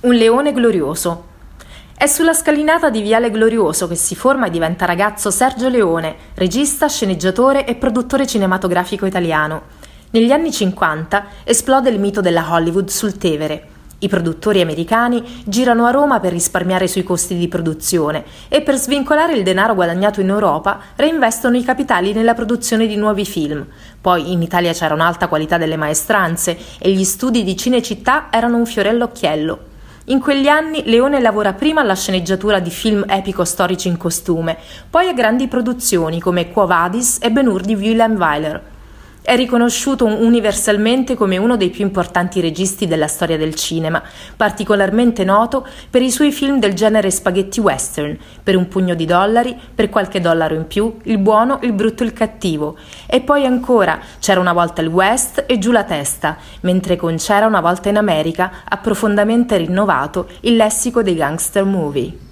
Un leone glorioso. È sulla scalinata di Viale Glorioso che si forma e diventa ragazzo Sergio Leone, regista, sceneggiatore e produttore cinematografico italiano. Negli anni 50 esplode il mito della Hollywood sul Tevere. I produttori americani girano a Roma per risparmiare sui costi di produzione e per svincolare il denaro guadagnato in Europa reinvestono i capitali nella produzione di nuovi film. Poi in Italia c'era un'alta qualità delle maestranze e gli studi di Cinecittà erano un fiore all'occhiello. In quegli anni Leone lavora prima alla sceneggiatura di film epico-storici in costume, poi a grandi produzioni come Quo Vadis e Ben-Hur di Willem Weiler. È riconosciuto universalmente come uno dei più importanti registi della storia del cinema, particolarmente noto per i suoi film del genere spaghetti western, per un pugno di dollari, per qualche dollaro in più, il buono, il brutto e il cattivo. E poi ancora C'era una volta il West e Giù la testa, mentre con C'era una volta in America ha profondamente rinnovato il lessico dei gangster movie.